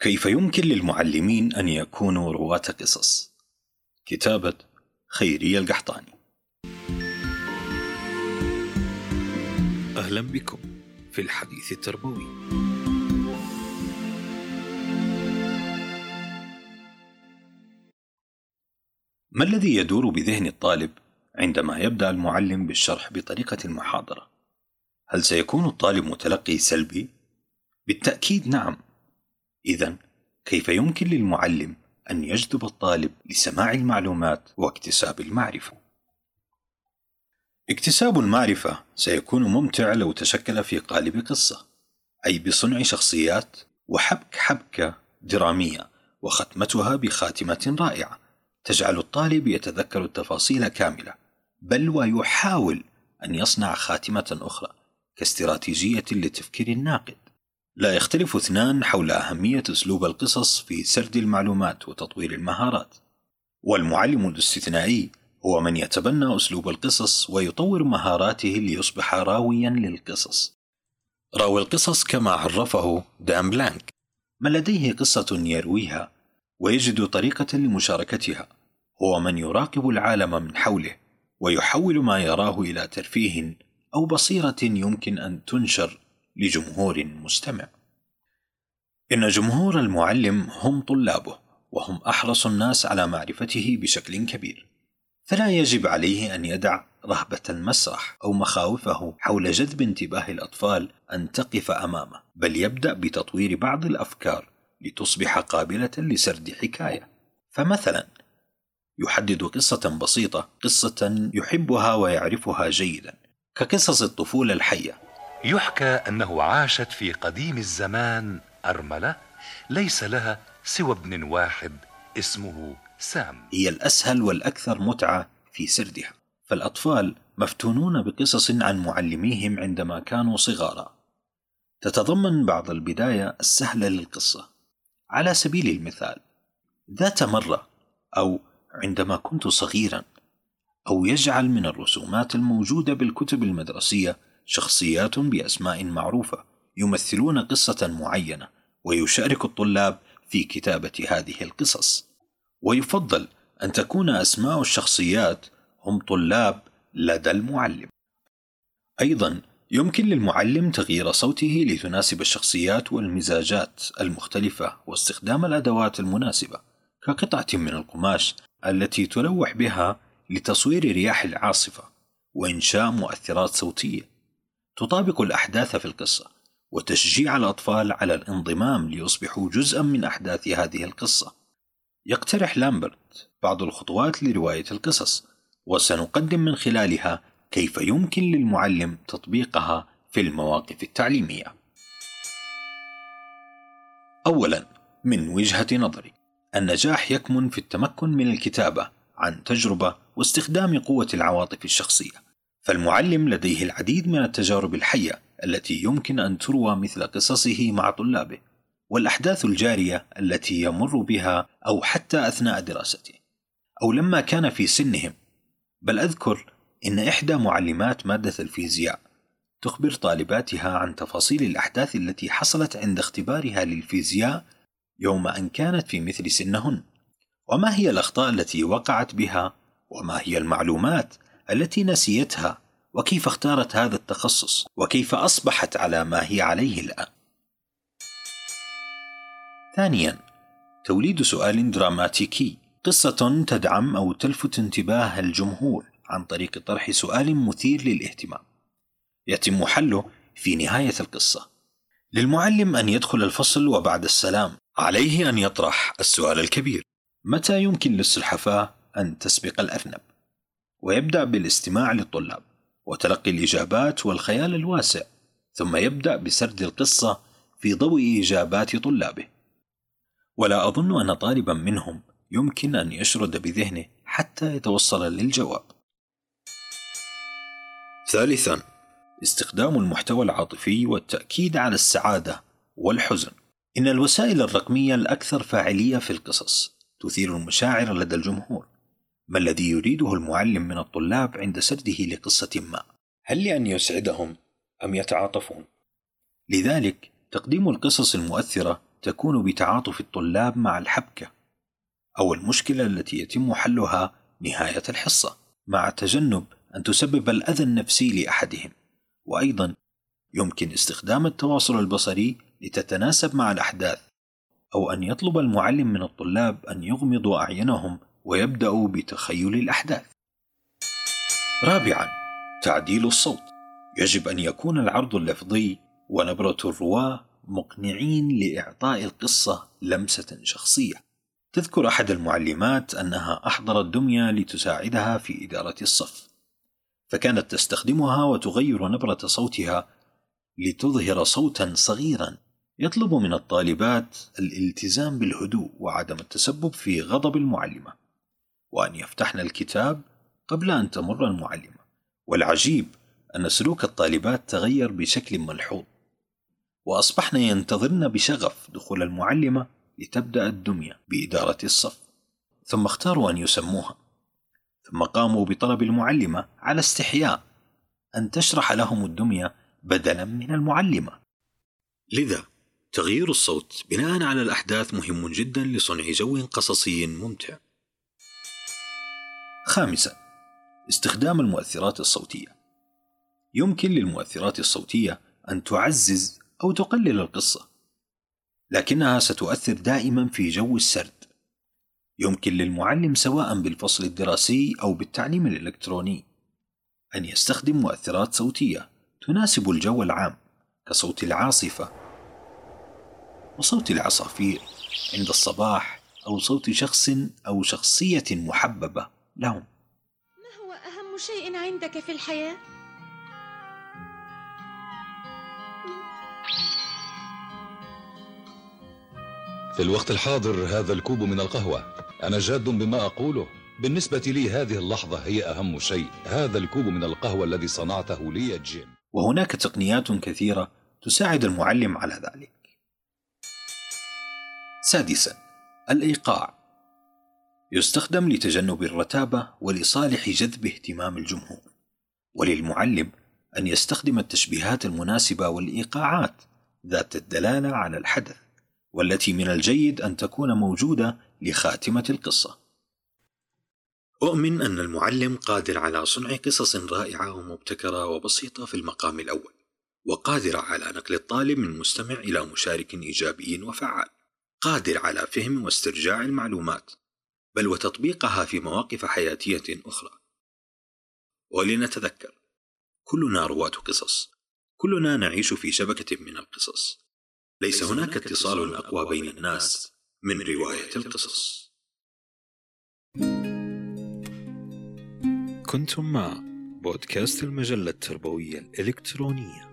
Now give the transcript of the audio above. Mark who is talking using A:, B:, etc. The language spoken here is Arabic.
A: كيف يمكن للمعلمين أن يكونوا رواة قصص؟ كتابة خيرية القحطاني أهلا بكم في الحديث التربوي ما الذي يدور بذهن الطالب عندما يبدأ المعلم بالشرح بطريقة المحاضرة؟ هل سيكون الطالب متلقي سلبي؟ بالتأكيد نعم إذا كيف يمكن للمعلم أن يجذب الطالب لسماع المعلومات واكتساب المعرفة؟ اكتساب المعرفة سيكون ممتع لو تشكل في قالب قصة، أي بصنع شخصيات وحبك حبكة درامية وختمتها بخاتمة رائعة تجعل الطالب يتذكر التفاصيل كاملة، بل ويحاول أن يصنع خاتمة أخرى كاستراتيجية لتفكير الناقد. لا يختلف اثنان حول أهمية أسلوب القصص في سرد المعلومات وتطوير المهارات. والمعلم الاستثنائي هو من يتبنى أسلوب القصص ويطور مهاراته ليصبح راويا للقصص. راوي القصص كما عرفه دان بلانك من لديه قصة يرويها ويجد طريقة لمشاركتها هو من يراقب العالم من حوله ويحول ما يراه إلى ترفيه أو بصيرة يمكن أن تنشر لجمهور مستمع. إن جمهور المعلم هم طلابه، وهم أحرص الناس على معرفته بشكل كبير، فلا يجب عليه أن يدع رهبة المسرح أو مخاوفه حول جذب انتباه الأطفال أن تقف أمامه، بل يبدأ بتطوير بعض الأفكار لتصبح قابلة لسرد حكاية. فمثلا يحدد قصة بسيطة قصة يحبها ويعرفها جيدا كقصص الطفولة الحية
B: يحكى أنه عاشت في قديم الزمان أرملة ليس لها سوى ابن واحد اسمه سام.
A: هي الأسهل والأكثر متعة في سردها. فالأطفال مفتونون بقصص عن معلميهم عندما كانوا صغارا. تتضمن بعض البداية السهلة للقصة. على سبيل المثال ذات مرة أو عندما كنت صغيرا أو يجعل من الرسومات الموجودة بالكتب المدرسية شخصيات بأسماء معروفة يمثلون قصة معينة ويشارك الطلاب في كتابة هذه القصص. ويفضل أن تكون أسماء الشخصيات هم طلاب لدى المعلم. أيضا يمكن للمعلم تغيير صوته لتناسب الشخصيات والمزاجات المختلفة واستخدام الأدوات المناسبة كقطعة من القماش التي تلوح بها لتصوير رياح العاصفة وإنشاء مؤثرات صوتية. تطابق الأحداث في القصة وتشجيع الأطفال على الانضمام ليصبحوا جزءا من أحداث هذه القصة. يقترح لامبرت بعض الخطوات لرواية القصص، وسنقدم من خلالها كيف يمكن للمعلم تطبيقها في المواقف التعليمية. أولاً، من وجهة نظري، النجاح يكمن في التمكن من الكتابة عن تجربة واستخدام قوة العواطف الشخصية. فالمعلم لديه العديد من التجارب الحية التي يمكن أن تروى مثل قصصه مع طلابه، والأحداث الجارية التي يمر بها أو حتى أثناء دراسته، أو لما كان في سنهم. بل أذكر إن إحدى معلمات مادة الفيزياء تخبر طالباتها عن تفاصيل الأحداث التي حصلت عند اختبارها للفيزياء يوم أن كانت في مثل سنهن، وما هي الأخطاء التي وقعت بها، وما هي المعلومات التي نسيتها وكيف اختارت هذا التخصص وكيف أصبحت على ما هي عليه الآن. ثانيا توليد سؤال دراماتيكي. قصة تدعم أو تلفت انتباه الجمهور عن طريق طرح سؤال مثير للاهتمام. يتم حله في نهاية القصة. للمعلم أن يدخل الفصل وبعد السلام. عليه أن يطرح السؤال الكبير. متى يمكن للسلحفاة أن تسبق الارنب ويبدأ بالاستماع للطلاب وتلقي الإجابات والخيال الواسع ثم يبدأ بسرد القصة في ضوء إجابات طلابه. ولا أظن أن طالبا منهم يمكن أن يشرد بذهنه حتى يتوصل للجواب. ثالثا استخدام المحتوى العاطفي والتأكيد على السعادة والحزن. إن الوسائل الرقمية الأكثر فاعلية في القصص تثير المشاعر لدى الجمهور. ما الذي يريده المعلم من الطلاب عند سرده لقصة ما؟ هل لأن يسعدهم أم يتعاطفون؟ لذلك تقديم القصص المؤثرة تكون بتعاطف الطلاب مع الحبكة أو المشكلة التي يتم حلها نهاية الحصة مع تجنب أن تسبب الأذى النفسي لأحدهم وأيضا يمكن استخدام التواصل البصري لتتناسب مع الأحداث أو أن يطلب المعلم من الطلاب أن يغمضوا أعينهم ويبدأوا بتخيل الأحداث. رابعا تعديل الصوت يجب أن يكون العرض اللفظي ونبرة الرواة مقنعين لإعطاء القصة لمسة شخصية. تذكر أحد المعلمات أنها أحضرت دمية لتساعدها في إدارة الصف، فكانت تستخدمها وتغير نبرة صوتها لتظهر صوتا صغيرا يطلب من الطالبات الالتزام بالهدوء وعدم التسبب في غضب المعلمة وأن يفتحن الكتاب قبل أن تمر المعلمة. والعجيب أن سلوك الطالبات تغير بشكل ملحوظ وأصبحن ينتظرن بشغف دخول المعلمة لتبدأ الدمية بإدارة الصف. ثم اختاروا أن يسموها. ثم قاموا بطلب المعلمة على استحياء أن تشرح لهم الدمية بدلا من المعلمة. لذا تغيير الصوت بناء على الأحداث مهم جدا لصنع جو قصصي ممتع. خامسا استخدام المؤثرات الصوتية. يمكن للمؤثرات الصوتية أن تعزز أو تقلل القصة لكنها ستؤثر دائما في جو السرد. يمكن للمعلم سواء بالفصل الدراسي أو بالتعليم الإلكتروني أن يستخدم مؤثرات صوتية تناسب الجو العام كصوت العاصفة وصوت العصافير عند الصباح أو صوت شخص أو شخصية محببة. لهم.
C: ما هو أهم شيء عندك في الحياة؟
D: في الوقت الحاضر هذا الكوب من القهوة. أنا جاد بما أقوله. بالنسبة لي هذه اللحظة هي أهم شيء. هذا الكوب من القهوة الذي صنعته لي جيم.
A: وهناك تقنيات كثيرة تساعد المعلم على ذلك. سادسا الإيقاع. يستخدم لتجنب الرتابة ولصالح جذب اهتمام الجمهور وللمعلم أن يستخدم التشبيهات المناسبة والإيقاعات ذات الدلالة على الحدث والتي من الجيد أن تكون موجودة لخاتمة القصة. أؤمن أن المعلم قادر على صنع قصص رائعة ومبتكرة وبسيطة في المقام الأول وقادرة على نقل الطالب من مستمع إلى مشارك إيجابي وفعال قادر على فهم واسترجاع المعلومات بل وتطبيقها في مواقف حياتية أخرى. ولنتذكر كلنا رواة قصص. كلنا نعيش في شبكة من القصص. ليس هناك اتصال أقوى بين الناس من رواية القصص. كنتم مع بودكاست المجلة التربوية الإلكترونية.